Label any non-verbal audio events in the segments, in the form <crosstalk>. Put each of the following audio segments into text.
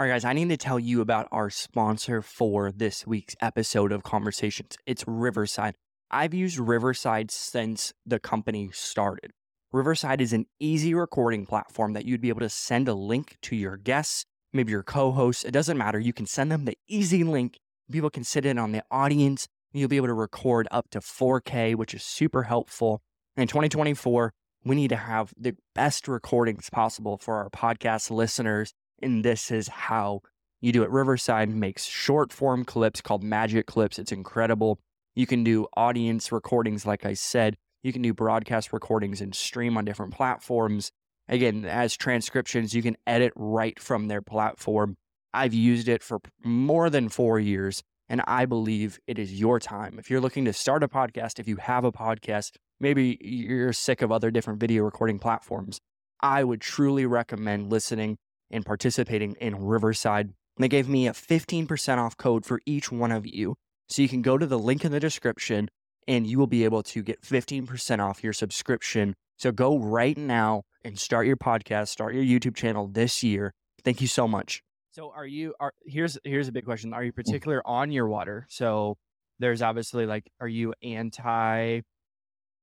All right, guys, I need to tell you about our sponsor for this week's episode of Conversations. It's Riverside. I've used Riverside since the company started. Riverside is an easy recording platform that you'd be able to send a link to your guests, maybe your co hosts. It doesn't matter. You can send them the easy link. People can sit in on the audience. You'll be able to record up to 4K, which is super helpful. In 2024, we need to have the best recordings possible for our podcast listeners and this is how you do it. Riverside makes short form clips called magic clips. It's incredible. You can do audience recordings, like I said. You can do broadcast recordings and stream on different platforms. Again, as transcriptions, you can edit right from their platform. I've used it for more than four years, and I believe it is your time. If you're looking to start a podcast, if you have a podcast, maybe you're sick of other different video recording platforms, I would truly recommend listening and participating in Riverside. They gave me a 15% off code for each one of you. So you can go to the link in the description and you will be able to get 15% off your subscription. So go right now and start your podcast, start your YouTube channel this year. Thank you so much. So are you are here's here's a big question. Are you mm. particular on your water? So there's obviously like are you anti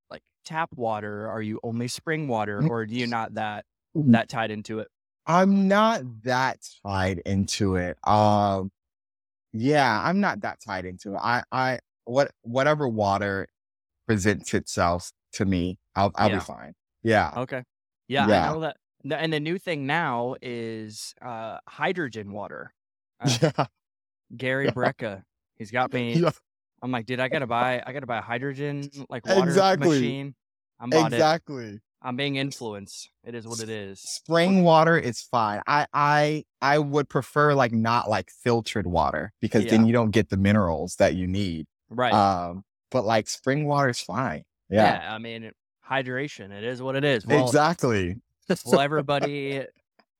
like tap water? Are you only spring water mm. or do you not that mm. that tied into it? I'm not that tied into it. Um, yeah, I'm not that tied into it. I, I, what, whatever water presents itself to me, I'll, I'll Yeah. be fine. Yeah. Okay. Yeah, Yeah. I know that. And the new thing now is uh, hydrogen water. <laughs> Uh, Yeah. Gary Yeah. Brecka, he's got <laughs> me. Yeah. I'm like, dude, I gotta buy, I gotta buy a hydrogen like <laughs> water Exactly. machine. I'm bought it. I'm being influenced. It is what it is. Spring water is fine. I, I, I would prefer like not like filtered water because then you don't get the minerals that you need. Right. Um, but like spring water is fine. Yeah. yeah. I mean, hydration. It is what it is. Well, Exactly. will <laughs> everybody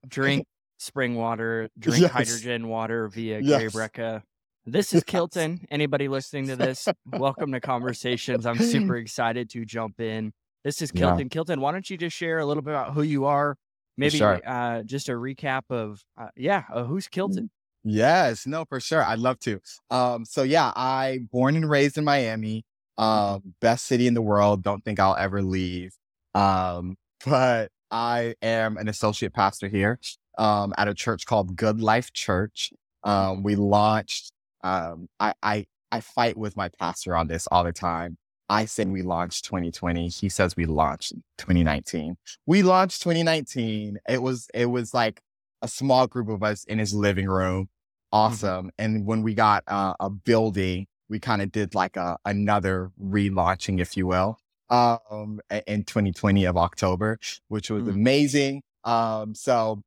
drink spring water, drink Yes. hydrogen water via Gary Yes. Brecka. This is Kilton. Anybody listening to this, welcome to Conversations. I'm super <laughs> excited to jump in. This is Yeah. Kilton. Kilton, why don't you just share a little bit about who you are? Maybe sure. uh, just a recap of, uh, yeah, uh, who's Kilton? Yes, no, for sure. I'd love to. Um, so yeah, I born and raised in Miami, um, best city in the world. Don't think I'll ever leave. Um, <laughs> but I am an associate pastor here, um, at a church called Good Life Church. Um, we launched, um, I, I, I fight with my pastor on this all the time. I said we launched 2020. He says we launched 2019. We launched 2019. It was, it was like a small group of us in his living room. Awesome. And when we got uh, a building, we kind of did like a another relaunching, if you will, um, in 2020 of October, which was Mm. amazing. Um, so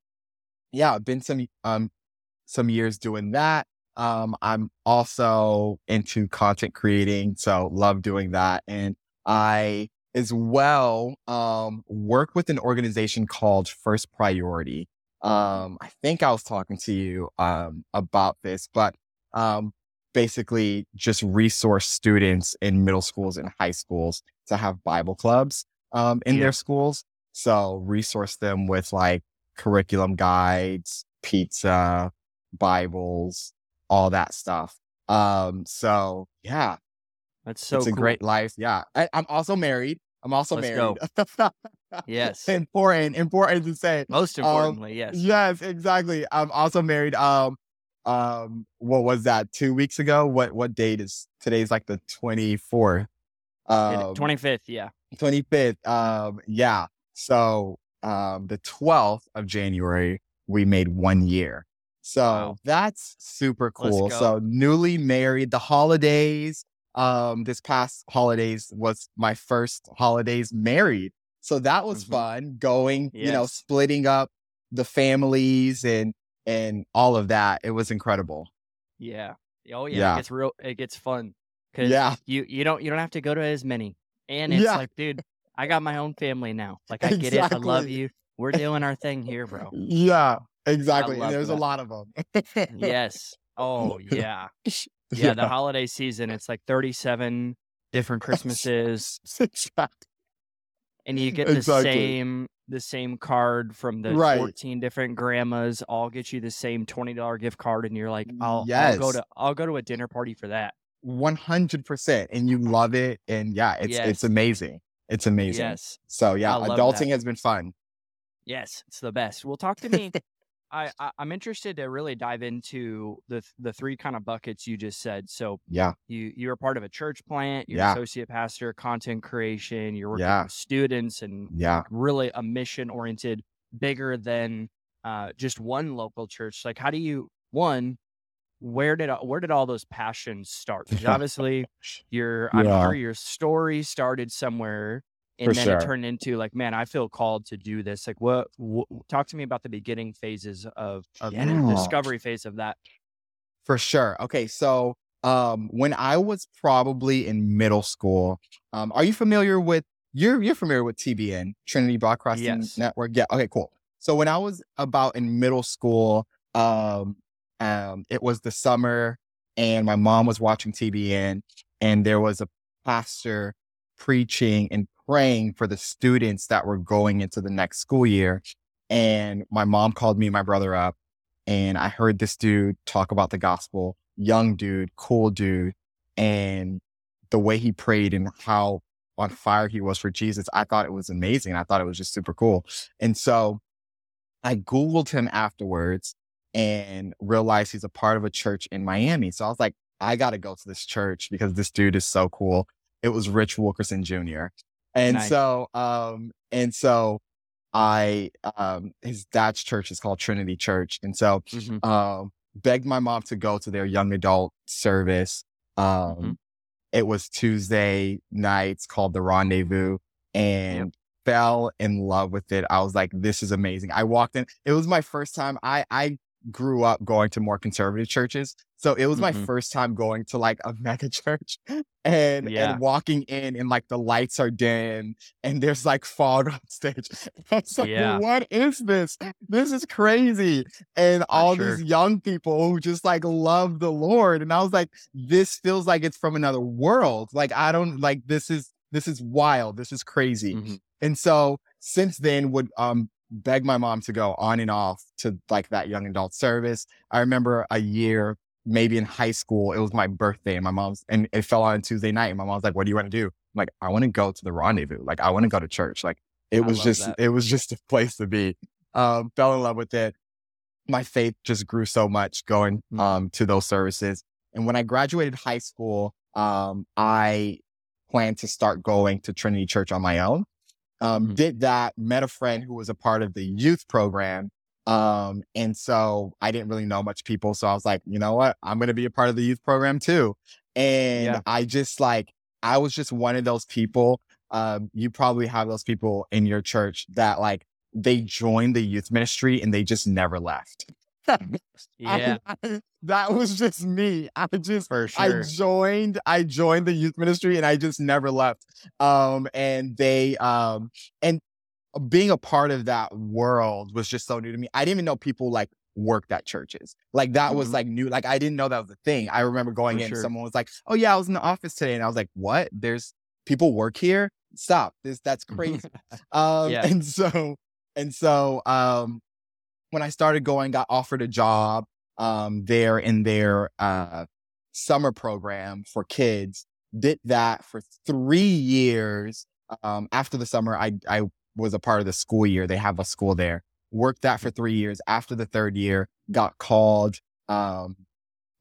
yeah, been some um some years doing that. Um, I'm also into content creating, so love doing that. And I as well um work with an organization called First Priority. Um, I think I was talking to you um about this, but um basically just resource students in middle schools and high schools to have Bible clubs um in Yeah. their schools. So resource them with like curriculum guides, pizza, Bibles, all that stuff. Um, so yeah, That's so it's a cool. great life. Yeah. I, I'm also married. I'm also Let's married. <laughs> Yes. <laughs> important, important to say. Most Um, importantly, yes. Yes, exactly. I'm also married. Um, um, what was that? Two weeks ago? What what date is today's? Like the 24th. Um, 25th, yeah. 25th. Um, yeah. So um, the 12th of January, we made one year. So Wow. that's super cool. So newly married, the holidays, um, this past holidays was my first holidays married. So that was Mhm. fun going, you know, splitting up the families and, and all of that. It was incredible. Yeah. Oh yeah. It Yeah. gets real it gets fun. Cause Yeah. you you don't you don't have to go to as many. And it's Yeah. like, dude, I got my own family now. Like <laughs> I get it. I love you. We're doing our thing here, bro. Yeah, exactly. there's a lot of them. Yes. <laughs> Oh yeah. Yeah, the holiday season, it's like 37 different <laughs> Christmases Exactly. and you get the Exactly. same the same card from the Right. 14 different grandmas all get you the same $20 gift card and you're like I'll, I'll go to I'll go to a dinner party for that. One hundred percent, and you love it, and yeah, it's Yes. it's amazing. It's amazing. Yes. So yeah, adulting that. has been fun. Yes, it's the best. Well, talk to me. <laughs> I, I I'm interested to really dive into the the three kind of buckets you just said. So Yeah, you you're part of a church plant, you're Yeah. associate pastor, content creation, you're working Yeah. with students and yeah, really a mission oriented, bigger than uh, just one local church. Like, how do you one? Where did where did all those passions start? 'Cause <laughs> obviously, your I'm sure your story started somewhere, and For then sure. it turned into like, man, I feel called to do this. Like, what? wh- talk to me about the beginning phases of of the discovery phase of that. for sure. Okay, so um, when I was probably in middle school, um, are you familiar with you're you're familiar with TBN Trinity Broadcasting Yes. Network? Yeah. Okay, cool. So when I was about in middle school, um, um, it was the summer, and my mom was watching TBN, and there was a pastor preaching and praying for the students that were going into the next school year. And my mom called me and my brother up, and I heard this dude talk about the gospel, young dude, cool dude, and the way he prayed and how on fire he was for Jesus. I thought it was amazing. I thought it was just super cool. And so I Googled him afterwards and realized he's a part of a church in Miami. So I was like, I got to go to this church because this dude is so cool. It was Rich Wilkerson Jr. And Nice. so, um, and so I, um, his dad's church is called Trinity Church. And so, Mhm. um, begged my mom to go to their young adult service. Um, Mhm. it was Tuesday nights called the Rendezvous and fell in love with it. I was like, this is amazing. I walked in. It was my first time. I, I grew up going to more conservative churches. So it was my Mhm. first time going to like a <laughs> mega church and, Yeah. and walking in and like the lights are dim and there's like fog <laughs> on stage. I was like, Yeah. what is this? This is crazy. And all sure. these young people who just like love the Lord. And I was like, this feels like it's from another world. Like, I don't like this is this is wild. This is crazy. Mhm. And so since then would um beg my mom to go on and off to like that young adult service. I remember a year, maybe in high school, it was my birthday and my mom's and it fell on Tuesday night. And my mom's like, What do you want to do? I'm like, I want to go to the rendezvous. Like I want to go to church. Like it I was just that. it was just a place to be. Um, fell in love with it. My faith just grew so much going Mm. um to those services. And when I graduated high school, um, I planned to start going to Trinity Church on my own um, Mhm. did that, met a friend who was a part of the youth program. Um, and so I didn't really know much people. So I was like, you know what? I'm going to be a part of the youth program too. And Yeah. I just like, I was just one of those people. Um, you probably have those people in your church that like, they joined the youth ministry and they just never left. <laughs> Yeah, I- <laughs> that was just me. I just for I joined I joined the youth ministry and I just never left. Um and they um and being a part of that world was just so new to me. I didn't even know people like worked at churches. Like that was Mhm. like new. Like I didn't know that was a thing. I remember going For in, sure. someone was like, "Oh yeah, I was in the office today," and I was like, "What? There's people work here? Stop! This that's crazy." <laughs> um, Yeah. and so and so um, when I started going, got offered a job um there in their uh summer program for kids. Did that for three years. Um, after the summer, I I was a part of the school year. They have a school there. Worked that for three years. After the third year, got called um,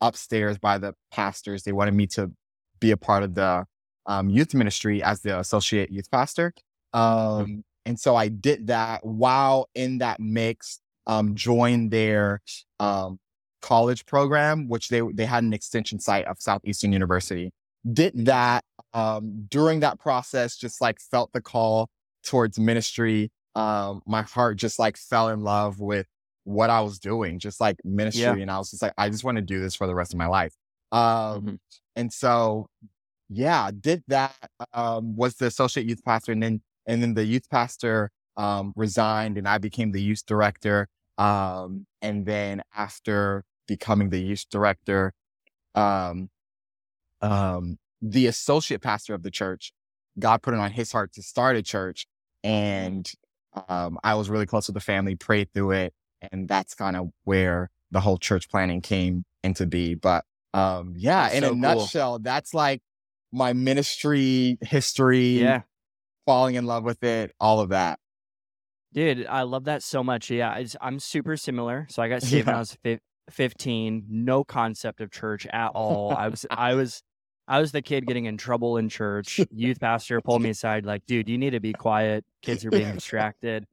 upstairs by the pastors. They wanted me to be a part of the um, youth ministry as the associate youth pastor. Um, and so I did that while in that mix, um, joined their um, college program, which they they had an extension site of Southeastern University. Did that um, during that process, just like felt the call towards ministry. Um, my heart just like fell in love with what I was doing, just like ministry. Yeah. And I was just like, I just want to do this for the rest of my life. Um, Mhm. and so, yeah, did that, um, was the associate youth pastor. And then, and then the youth pastor, um, resigned and I became the youth director. Um, and then after becoming the youth director, um, um, the associate pastor of the church, God put it on his heart to start a church. And um, I was really close with the family, prayed through it. And that's kind of where the whole church planning came into be. But um, yeah, That's in so a cool. nutshell, that's like my ministry history, Yeah. falling in love with it, all of that. Dude, I love that so much. Yeah, it's, I'm super similar. So I got <laughs> saved when I was fif- 15. No concept of church at all. I was, I was, I was the kid getting in trouble in church. Youth pastor <laughs> pulled me aside, like, dude, you need to be quiet. Kids are being distracted.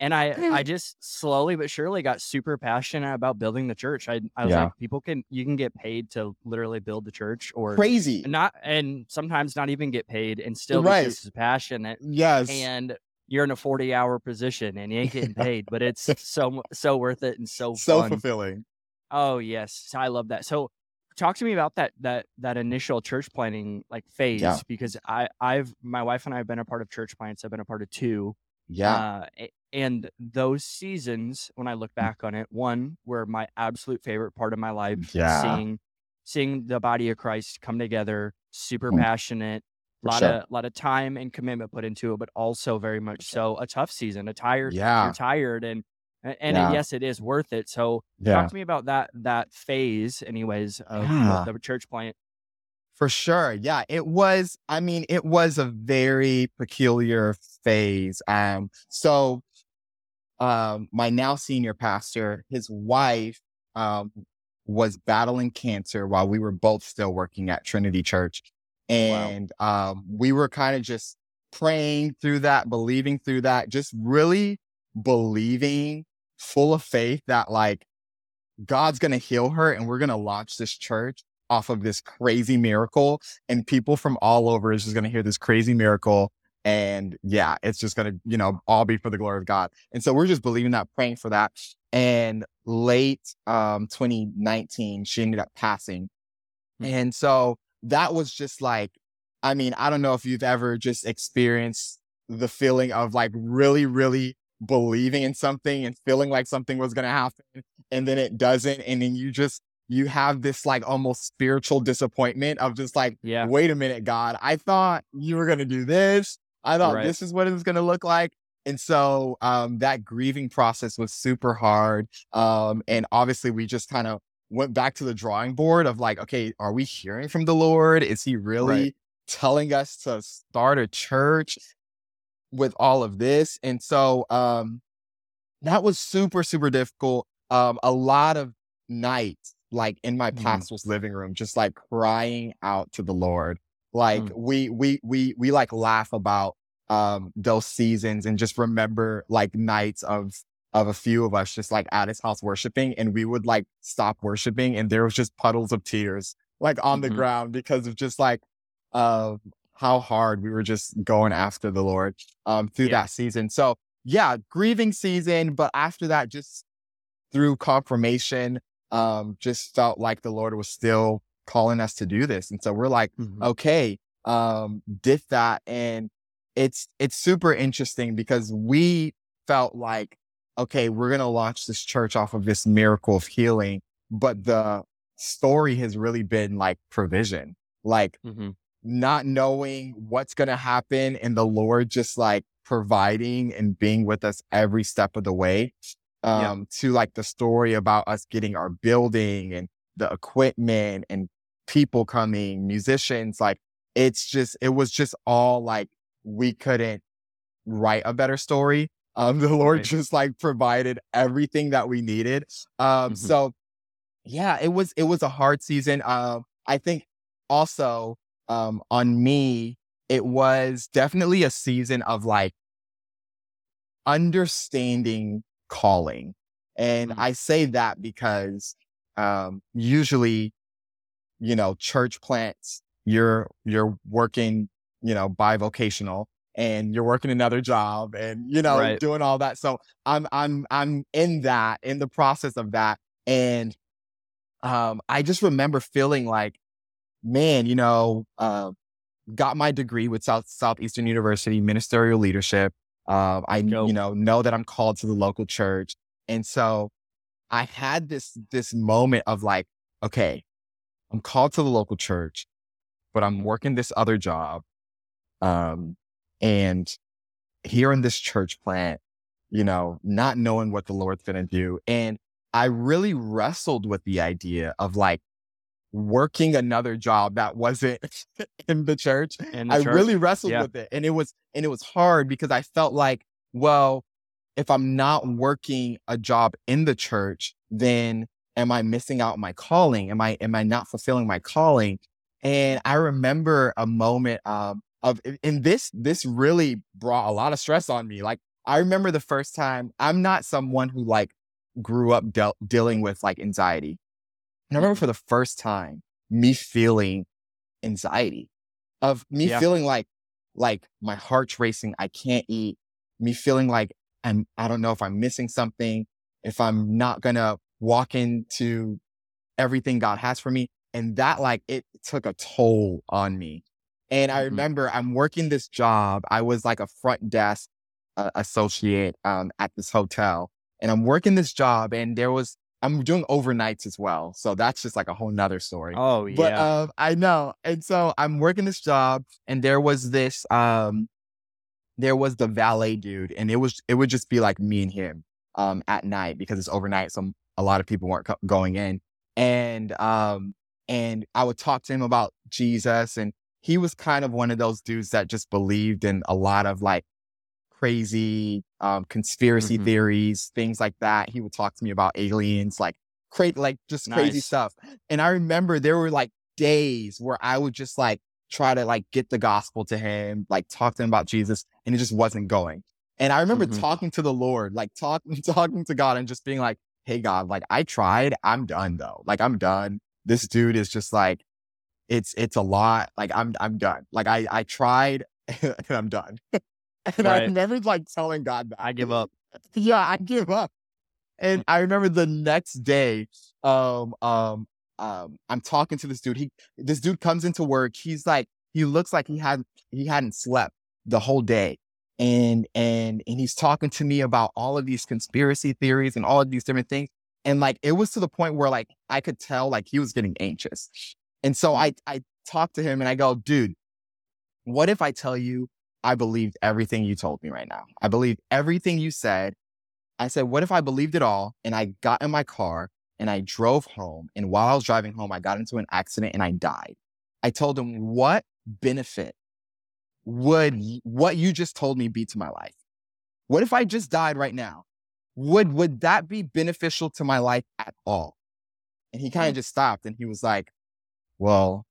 And I, I just slowly but surely got super passionate about building the church. I, I was Yeah. like, people can, you can get paid to literally build the church, or Crazy. not, and sometimes not even get paid and uh, still Right. be just as passionate Yes. and you're in a 40 hour position and you ain't getting paid, but it's <laughs> so so worth it and so, so fun. fulfilling. Oh yes, I love that. So talk to me about that that that initial church planning like phase Yeah. because I I've my wife and I have been a part of church plants. I've been a part of two. Yeah. Uh, and those seasons, when I look back on it, one were my absolute favorite part of my life. Yeah. Seeing seeing the body of Christ come together, super Mm. passionate, a lot sure. of lot of time and commitment put into it, but also very much so a tough season, a tired. Yeah. You're tired, and and and Yeah. yes, it is worth it. So yeah. talk to me about that that phase, anyways, of Yeah. the, the church plant. For sure. Yeah. It was, I mean, it was a very peculiar phase. Um, so um my now senior pastor, his wife um was battling cancer while we were both still working at Trinity Church. And um we were kind of just praying through that, believing through that, just really believing full of faith that like God's going to heal her and we're going to launch this church off of this crazy miracle and people from all over is just going to hear this crazy miracle and yeah it's just going to you know all be for the glory of god. And so we're just believing that praying for that. And late um 2019 she ended up passing. Hmm. and so that was just like i mean i don't know if you've ever just experienced the feeling of like really really believing in something and feeling like something was going to happen and then it doesn't and then you just you have this like almost spiritual disappointment of just like Yeah. wait a minute god i thought you were going to do this i thought Right. this is what it was going to look like and so um that grieving process was super hard um and obviously we just kind of went back to the drawing board of like okay are we hearing from the lord is he really Right. telling us to start a church with all of this and so um that was super super difficult um a lot of nights like in my Mhm. pastor's living room just like crying out to the lord like Mm. we we we we like laugh about um those seasons and just remember like nights of of a few of us just like at his house worshiping and we would like stop worshiping and there was just puddles of tears like on the Mhm. ground because of just like uh how hard we were just going after the lord um through Yeah. that season so yeah grieving season but after that just through confirmation um just felt like the lord was still calling us to do this and so we're like Mhm. okay um did that and it's it's super interesting because we felt like okay we're going to launch this church off of this miracle of healing but the story has really been like provision like Mhm. Not knowing what's going to happen and the lord just like providing and being with us every step of the way Yeah. um to like the story about us getting our building and the equipment and people coming musicians like it's just it was just all like we couldn't write a better story um <laughs> the lord Right. just like provided everything that we needed um Mhm. so yeah it was it was a hard season um i think also um on me it was definitely a season of like understanding calling and Mm. i say that because um usually you know church plants you're you're working you know bivocational and you're working another job and you know Right. doing all that so i'm i'm i'm in that in the process of that and um i just remember feeling like man you know uh got my degree with south southeastern university ministerial leadership um i Go. you know know that i'm called to the local church and so i had this this moment of like okay i'm called to the local church but i'm working this other job um and here in this church plant you know, not knowing what the Lord's to do. And I really wrestled with the idea of like working another job that wasn't <laughs> in the church. In the I church? really wrestled Yeah. with it. And it was, and it was hard because I felt like, well, if I'm not working a job in the church, then am I missing out on my calling? Am I, am I not fulfilling my calling? And I remember a moment um, of, and this, this really brought a lot of stress on me. Like, I remember the first time I'm not someone who like grew up dealt dealing with like anxiety. And I remember for the first time me feeling anxiety of me Yeah. feeling like, like my heart's racing. I can't eat. Me feeling like I'm, I don't know if I'm missing something, if I'm not gonna walk into everything God has for me. And that like, it took a toll on me. And I Mhm. remember I'm working this job. I was like a front desk uh, associate um, at this hotel and I'm working this job and there was, I'm doing overnights as well. So that's just like a whole nother story. Oh yeah. But um, I know. And so I'm working this job and there was this, um, there was the valet dude and it was, it would just be like me and him um, at night because it's overnight. So a lot of people weren't co- going in. And, um, and I would talk to him about Jesus and he was kind of one of those dudes that just believed in a lot of like crazy um, conspiracy Mhm. theories, things like that. He would talk to me about aliens, like cra- like just crazy stuff. And I remember there were like days where I would just like try to like get the gospel to him, like talk to him about Jesus, and it just wasn't going. And I remember Mhm. talking to the Lord, like talking <laughs> talking to God, and just being like, "Hey God, like I tried, I'm done though. Like I'm done. This dude is just like." It's it's a lot. Like I'm I'm done. Like I I tried <laughs> and I'm done. And I remember like telling God that. I give up. <laughs> Yeah, I give up. And I remember the next day, um, um, um, I'm talking to this dude. He this dude comes into work. He's like, he looks like he had he hadn't slept the whole day. And and and he's talking to me about all of these conspiracy theories and all of these different things. And like it was to the point where like I could tell like he was getting anxious. And so I I talked to him and I go, dude, what if I tell you I believed everything you told me right now? I believed everything you said. I said, what if I believed it all and I got in my car and I drove home and while I was driving home, I got into an accident and I died. I told him, what benefit would what you just told me be to my life? What if I just died right now? Would would that be beneficial to my life at all? And he kind of mm-hmm. just stopped and he was like, well,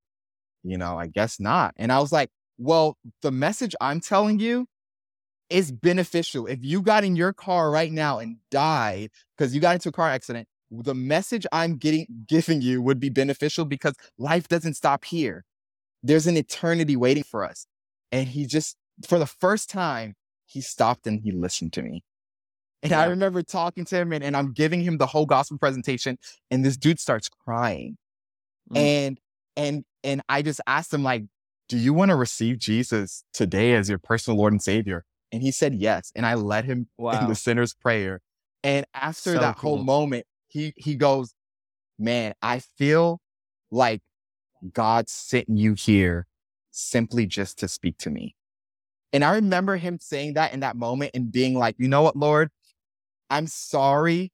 you know, I guess not. And I was like, well, the message I'm telling you is beneficial. If you got in your car right now and died because you got into a car accident, the message I'm getting giving you would be beneficial because life doesn't stop here. There's an eternity waiting for us. And he just, for the first time, he stopped and he listened to me. And I remember talking to him and, and I'm giving him the whole gospel presentation, and this dude starts crying. Mm. And and and I just asked him, like, do you want to receive Jesus today as your personal Lord and Savior? And he said yes. And I led him in the sinner's prayer. And after So that whole moment, he he goes, Man, I feel like God sent you here simply just to speak to me. And I remember him saying that in that moment and being like, you know what, Lord? I'm sorry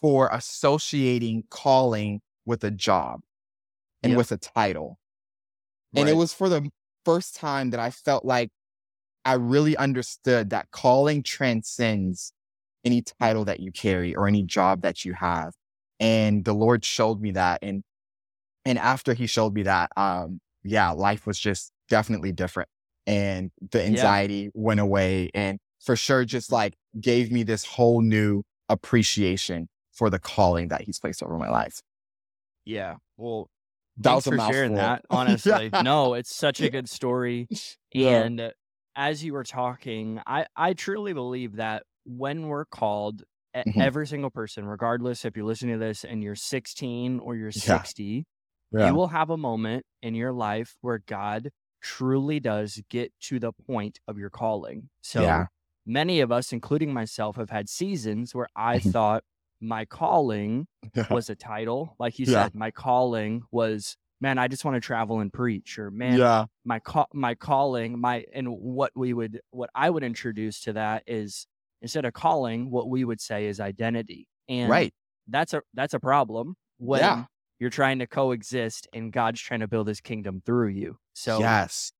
for associating calling with a job and Yep. with a title. And it was for the first time that I felt like I really understood that calling transcends any title that you carry or any job that you have. And the Lord showed me that. And and after he showed me that, um, yeah, life was just definitely different. And the Yeah. anxiety went away. And for sure just like gave me this whole new appreciation for the calling that he's placed over my life. Yeah. Well, thanks for sharing that. <laughs> Honestly, no, it's such a good story. Yeah. And uh, as you were talking, I I truly believe that when we're called, Mhm. every single person, regardless if you're listening to this and you're 16 or you're 60, Yeah. you will have a moment in your life where God truly does get to the point of your calling. So Yeah. many of us, including myself, have had seasons where I Mhm. thought my calling Yeah. was a title. Like you Yeah. said, my calling was, man, I just want to travel and preach, or man, yeah. my call, my calling, my and what we would, what I would introduce to that is instead of calling, what we would say is identity. And Right. that's a that's a problem when Yeah. you're trying to coexist and God's trying to build his kingdom through you. So yes.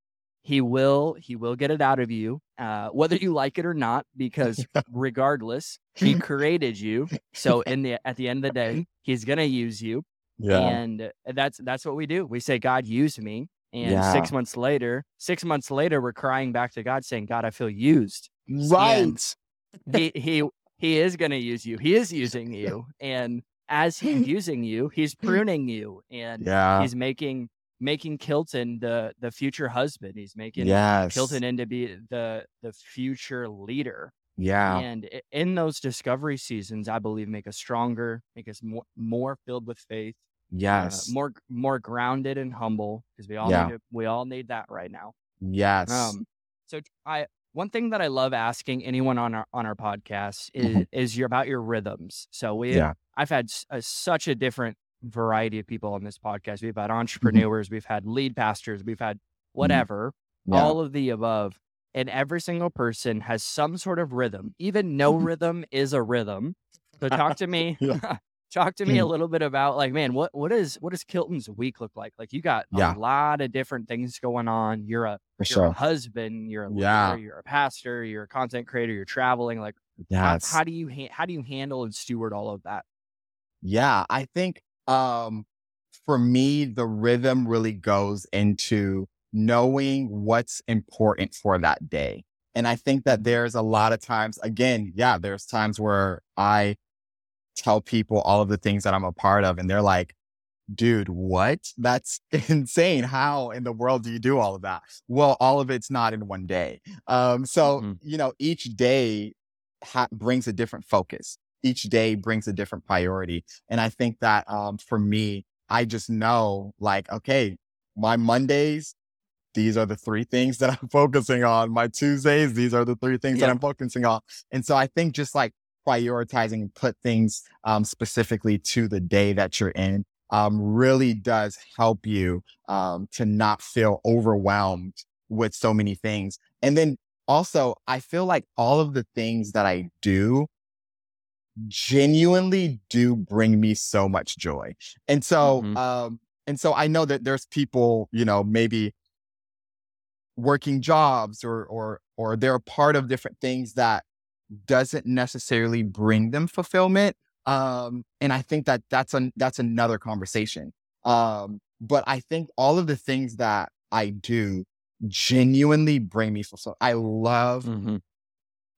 He will he will get it out of you, uh, whether you like it or not, <laughs> because regardless, he <laughs> created you. So in the at the end of the day, he's gonna use you. Yeah. And that's that's what we do. We say, God, use me. And Yeah. six months later, six months later, we're crying back to God saying, God, I feel used. right. He he he is gonna use you. He is using you. And as he's <laughs> using you, he's pruning you and Yeah. he's making making Kilton the the future husband. He's making Yes. Kilton into be the the future leader. Yeah. And in those discovery seasons, I believe make us stronger, make us more more filled with faith, uh, Yes. more more grounded and humble because we all Yeah. need it, we all need that right now. yes. Um, so I one thing that I love asking anyone on our on our podcast is Mhm. is your about your rhythms. So we yeah. I've had a, such a different variety of people on this podcast. We've Mm-hmm. had entrepreneurs, we've had lead pastors, we've had mm-hmm. whatever, Yeah. all of the above. And every single person has some sort of rhythm. Even no mm-hmm. rhythm is a rhythm. So talk to me. <laughs> <laughs> Talk to me a mm-hmm. little bit about like, man, what what is what does Kilton's week look like? Like you got a lot of different things going on. You're a you're a husband, you're a Yeah. you're a pastor, you're a content creator, you're traveling. Like how, how do you ha- how do you handle and steward all of that? Yeah, I think um for me the rhythm really goes into knowing what's important for that day. And I think that there's a lot of times again, yeah, there's times where I tell people all of the things that I'm a part of and they're like, "Dude, what? That's <laughs> insane. How in the world do you do all of that?" Well, all of it's not in one day. Um so, Mhm. you know, each day ha- brings a different focus each day brings a different priority. And I think that um, for me, I just know like, okay, my Mondays, these are the three things that <laughs> I'm focusing on. My Tuesdays, these are the three things that I'm focusing on. And so I think just like prioritizing and put things um, specifically to the day that you're in um, really does help you um, to not feel overwhelmed with so many things. And then also, I feel like all of the things that I do genuinely do bring me so much joy. And so, Mhm. um, and so I know that there's people, you know, maybe working jobs or or or they're a part of different things that doesn't necessarily bring them fulfillment. Um, and I think that that's an that's another conversation. Um, but I think all of the things that I do genuinely bring me fulfillment. I love Mhm.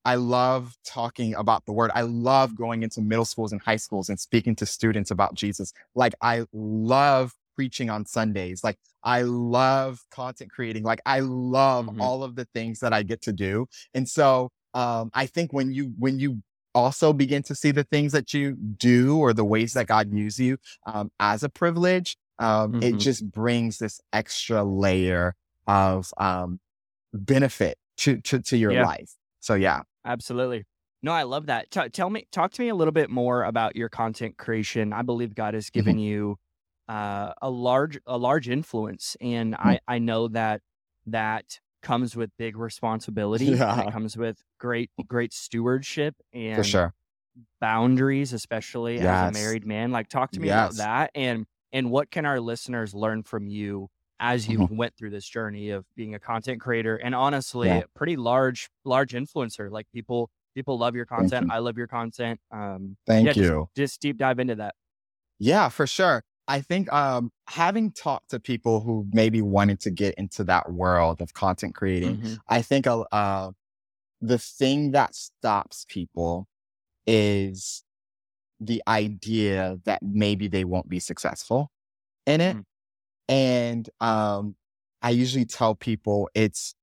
I love talking about the word. I love going into middle schools and high schools and speaking to students about Jesus. Like I love preaching on Sundays. Like I love content creating. Like I love Mhm. all of the things that I get to do. And so um, I think when you when you also begin to see the things that you do or the ways that God uses you um, as a privilege, um, it Mhm. just brings this extra layer of um, benefit to, to to your Yeah. life. So yeah. Absolutely. No, I love that. T- tell me, talk to me a little bit more about your content creation. I believe God has Mm-hmm. given you uh, a large, a large influence, and Mm-hmm. I, I know that that comes with big <laughs> responsibility. Yeah. it comes with great, great stewardship and For sure. boundaries, especially as a married man. Like, talk to me Yes. about that, and and what can our listeners learn from you as you Mhm. went through this journey of being a content creator and honestly Yeah. a pretty large, large influencer. Like people, people love your content. you. I love your content. Um, Thank yeah, you. Just, deep dive into that. Yeah, for sure. I think um, having talked to people who maybe wanted to get into that world of content creating, Mhm. I think uh, uh, the thing that stops people is the idea that maybe they won't be successful in it. Mm. And um, I usually tell people it's,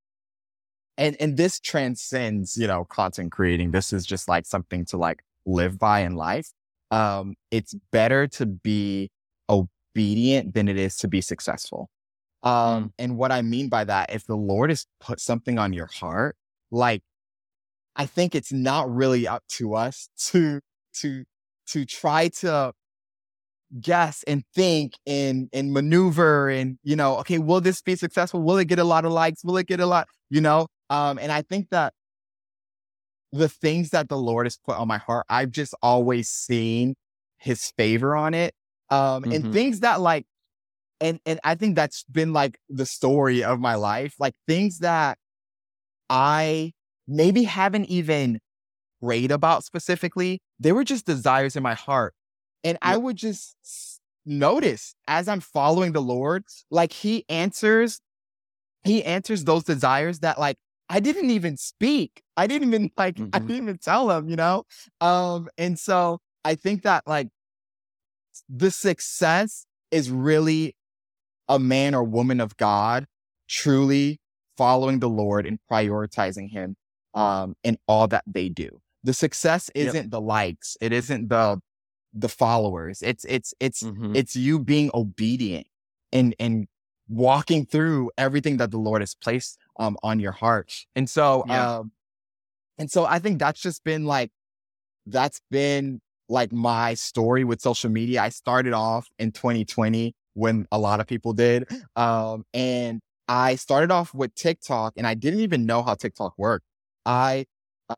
and and this transcends, you know, content creating. This is just like something to like live by in life. Um, it's better to be obedient than it is to be successful. Um, and what I mean by that, if the Lord has put something on your heart, like I think it's not really up to us to to to try to guess and think and and maneuver and you know okay will this be successful will it get a lot of likes will it get a lot you know um and i think that the things that the Lord has put on my heart, I've just always seen his favor on it. Um, Mhm. and things that like, and, and I think that's been like the story of my life, like things that I maybe haven't even prayed about specifically. They were just desires in my heart. And I would just notice as I'm following the Lord, like he answers, he answers those desires that like I didn't even speak. I didn't even like, <laughs> I Mhm. didn't even tell him, you know? Um, and so I think that like the success is really a man or woman of God truly following the Lord and prioritizing him um in all that they do. The success isn't the likes, it isn't the the followers. It's it's it's Mhm. it's you being obedient and and walking through everything that the Lord has placed um on your heart. And so Yeah. um and so I think that's just been like that's been like my story with social media. I started off in 2020 when a lot of people did. Um, and I started off with TikTok and I didn't even know how TikTok worked. I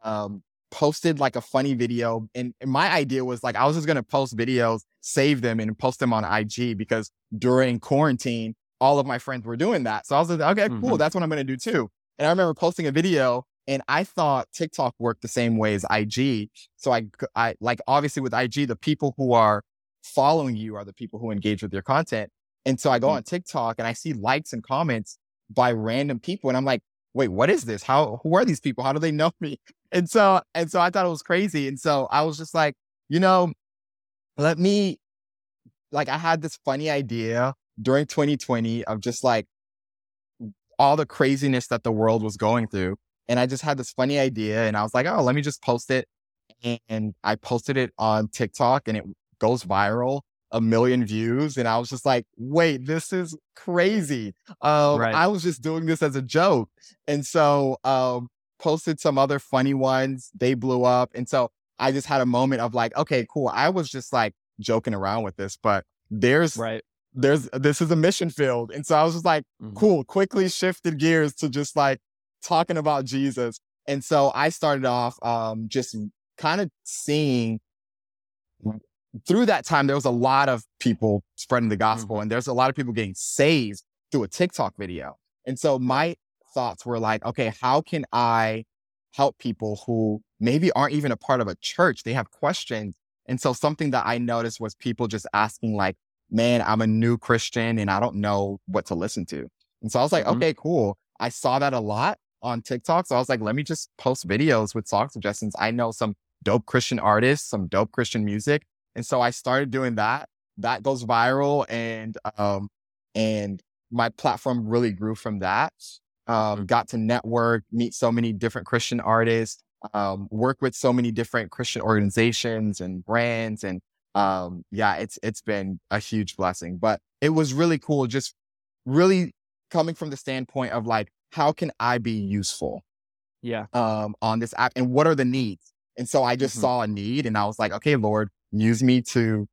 um, posted like a funny video and, and my idea was like, I was just going to post videos, save them and post them on IG because during quarantine, all of my friends were doing that. So I was like, okay, cool. Mhm. That's what I'm going to do too. And I remember posting a video and I thought TikTok worked the same way as IG. So I, I like obviously with IG, the people who are following you are the people who engage with your content. And so I go Mhm. on TikTok and I see likes and comments by random people, and I'm like, wait, what is this? How who are these people? How do they know <laughs> me? And so and so I thought it was crazy. And so I was just like, you know, let me like I had this funny idea during 2020 of just like all the craziness that the world was going through. And I just had this funny idea and I was like, oh, let me just post it. And I posted it on TikTok and it goes viral, a million views. And I was just like, wait, this is crazy. Um, Right. I was just doing this as a joke. And so um, posted some other funny ones. They blew up. And so I just had a moment of like, okay, cool. I was just like joking around with this, but there's Right. there's this is a mission field. And so I was just like, Mhm. cool, quickly shifted gears to just like talking about Jesus. And so I started off um just kind of seeing through that time there was a lot of people spreading the gospel and there's a lot of people getting saved through a TikTok video. And so my thoughts were like, okay, how can I help people who maybe aren't even a part of a church? They have questions. And so something that I noticed was people just asking like, man, I'm a new Christian and I don't know what to listen to. And so I was like, Mhm. okay, cool. I saw that a lot on TikTok. So I was like, let me just post videos with song suggestions. I know some dope Christian artists, some dope Christian music. And so I started doing that. That goes viral and um and my platform really grew from that. Um, Mhm. got to network, meet so many different Christian artists, um, work with so many different Christian organizations and brands. And um, yeah, it's it's been a huge blessing. But it was really cool, just really coming from the standpoint of like, how can I be useful? Yeah. um, on this app and what are the needs? And so I just Mhm. saw a need and I was like, okay, Lord, use me to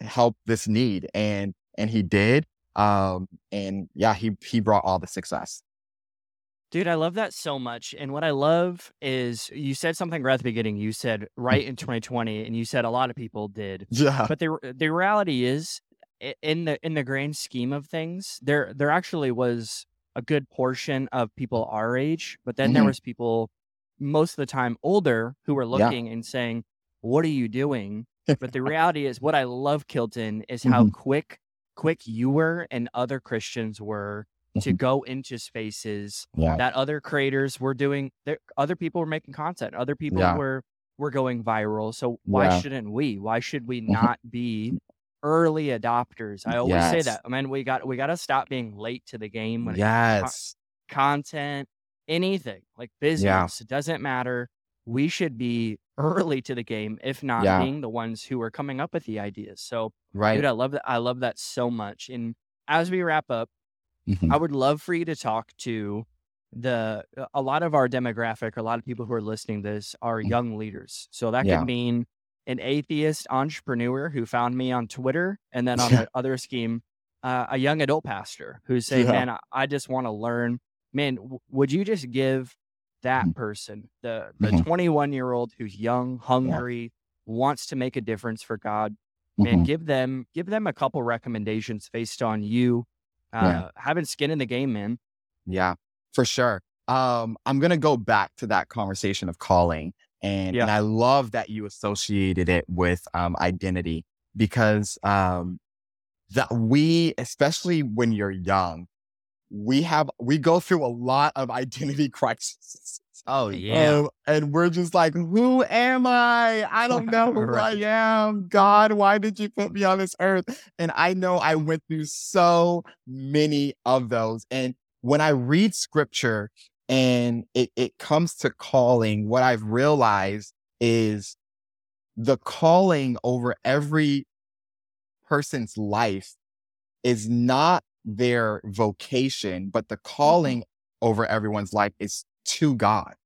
help this need. And, and he did. Um, and yeah, he, he brought all the success. Dude, I love that so much. And what I love is you said something right at the beginning. You said right in <laughs> 2020, and you said a lot of people did. Yeah. But the the reality is, in the in the grand scheme of things, there there actually was a good portion of people our age, but then there Mhm. was people most of the time older who were Yeah. looking and saying, "What are you doing?" But the <laughs> reality is, what I love, Kilton, is how Mhm. quick quick you were and other Christians were to Mhm. go into spaces Yeah. that other creators were doing there other people were making content other people Yeah. were were going viral so why Yeah. shouldn't we why should we Mhm. not be early adopters i always say that i mean we got we got to stop being late to the game when Yes. content anything like business it doesn't matter we should be <laughs> early to the game if not being the ones who are coming up with the ideas so Right. dude i love that i love that so much and as we wrap up Mhm. I would love for you to talk to the a lot of our demographic, a lot of people who are listening to this are Mm. young leaders. So that Yeah. could mean an atheist entrepreneur who found me on Twitter, and then on Yeah. <laughs> the other scheme, uh, a young adult pastor who's saying, Yeah. "Man, I, I just want to learn. Man, w- would you just give that Mhm. person, the the Mhm. 21 year old who's young, hungry, wants to make a difference for God, man, give them give them a couple recommendations based on you uh, Yeah. having skin in the game, man. Yeah, for sure. Um, I'm gonna go back to that conversation of calling, and Yeah. and I love that you associated it with um, identity because um, that we, especially when you're young, we have we go through a lot of identity <laughs> crises. Oh Um, and we're just like, who am I? I don't know who <laughs> Right. I am. God, why did you put me on this earth? And I know I went through so many of those. And when I read scripture and it, it comes to calling, what I've realized is the calling over every person's life is not their vocation, but the calling over everyone's life is to God.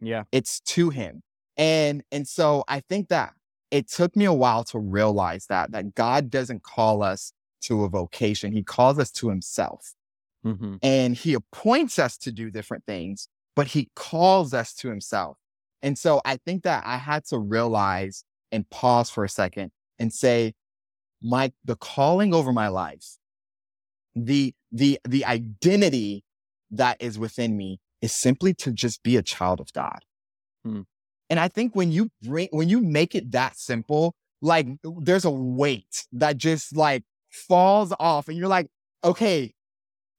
Yeah, it's to him. And and so i think that it took me a while to realize that that god doesn't call us to a vocation. He calls us to himself. Hmm and he appoints us to do different things but he calls us to himself. And so i think that i had to realize and pause for a second and say my the calling over my life the the the identity that is within me is simply to just be a child of god Hmm. and i think when you bring when you make it that simple like there's a weight that just like falls off and you're like okay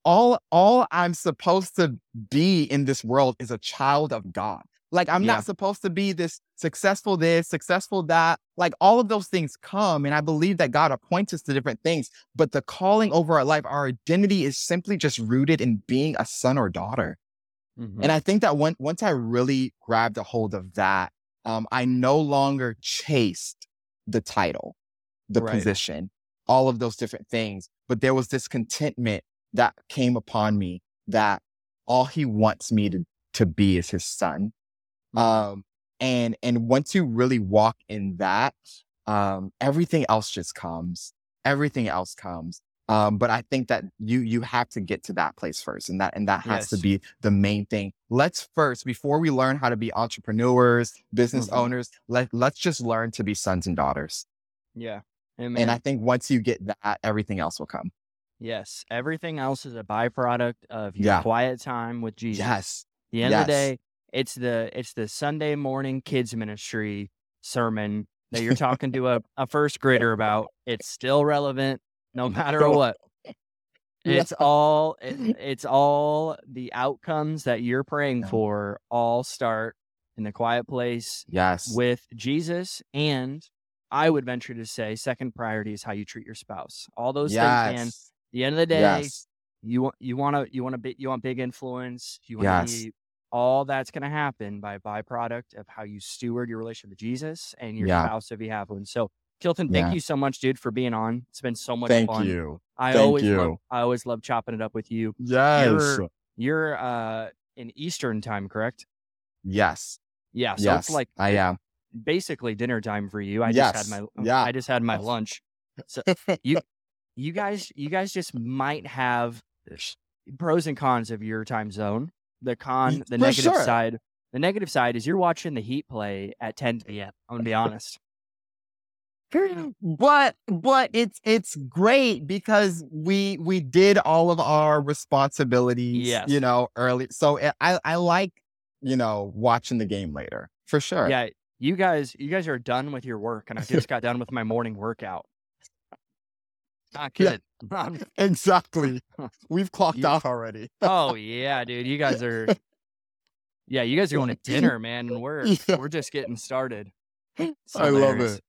all all i'm supposed to be in this world is a child of god like i'm Yeah. not supposed to be this successful this successful that like all of those things come and i believe that god appoints us to different things but the calling over our life our identity is simply just rooted in being a son or daughter hmm and I think that when, once I really grabbed a hold of that, um, I no longer chased the title, the Right. position, all of those different things. But there was this contentment that came upon me that all he wants me to, to be is his son. Um, and, and once you really walk in that, um, everything else just comes. Everything else comes. Um, but I think that you you have to get to that place first, and that and that has to be the main thing. Let's first, before we learn how to be entrepreneurs, business Mhm. owners, let let's just learn to be sons and daughters. yeah. And, And I think once you get that, everything else will come. yes, everything else is a byproduct of your Yeah. quiet time with Jesus. Yes, the end of the day, it's the it's the Sunday morning kids ministry sermon that you're talking to a, a first grader about. It's still relevant no <laughs> matter what. It's all it, <laughs> it's all the outcomes that you're praying for all start in the quiet place yes, with Jesus and I would venture to say second priority is how you treat your spouse. All those things, man. At yes, the end of the day, yes, you want you want to you want to be you want big influence you want to Yes. be all that's going to happen by byproduct of how you steward your relationship with jesus and your Yeah. spouse if you have one so kilton thank Yeah. you so much dude for being on it's been so much Thank fun you. i Thank always love you. i always love chopping it up with you Yes, You're- you're uh in eastern time correct yes, yeah so yes. it's like I am. basically dinner time for you i just had my Yeah. i just had my Yes. lunch <laughs> you guys you guys just might have pros and cons of your time zone the con the for negative sure. side. The negative side is you're watching the heat play at 10 p.m i'm gonna be honest. But but it's it's great because we we did all of our responsibilities Yes. you know early so i i I like you know watching the game later for sure. Yeah you guys you guys are done with your work and i <laughs> just got done with my morning workout not Yeah. kidding <laughs> <laughs> exactly we've clocked You- out already oh <laughs> yeah dude you guys are yeah you guys are going to dinner man and we're Yeah. we're just getting started It's I love it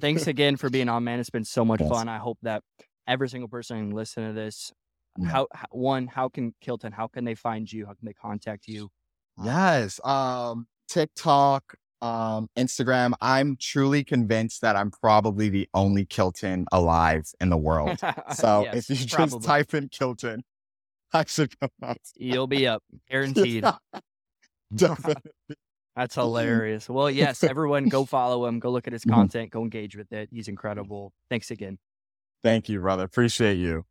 thanks again for being on, man. It's been so much Yes. fun. I hope that every single person listen to this. Yeah. How, how one, how can Kilton? How can they find you? How can they contact you? Yes. Um, TikTok, um, Instagram. I'm truly convinced that I'm probably the only Kilton alive in the <laughs> world. So Yes, if you just probably. type in Kilton, <laughs> I should come out. you'll be up, <laughs> guaranteed. Definitely. That's hilarious. Well, yes, everyone, go follow him. Go look at his Mhm. content. Go engage with it. He's incredible. Thanks again. Thank you, brother. Appreciate you.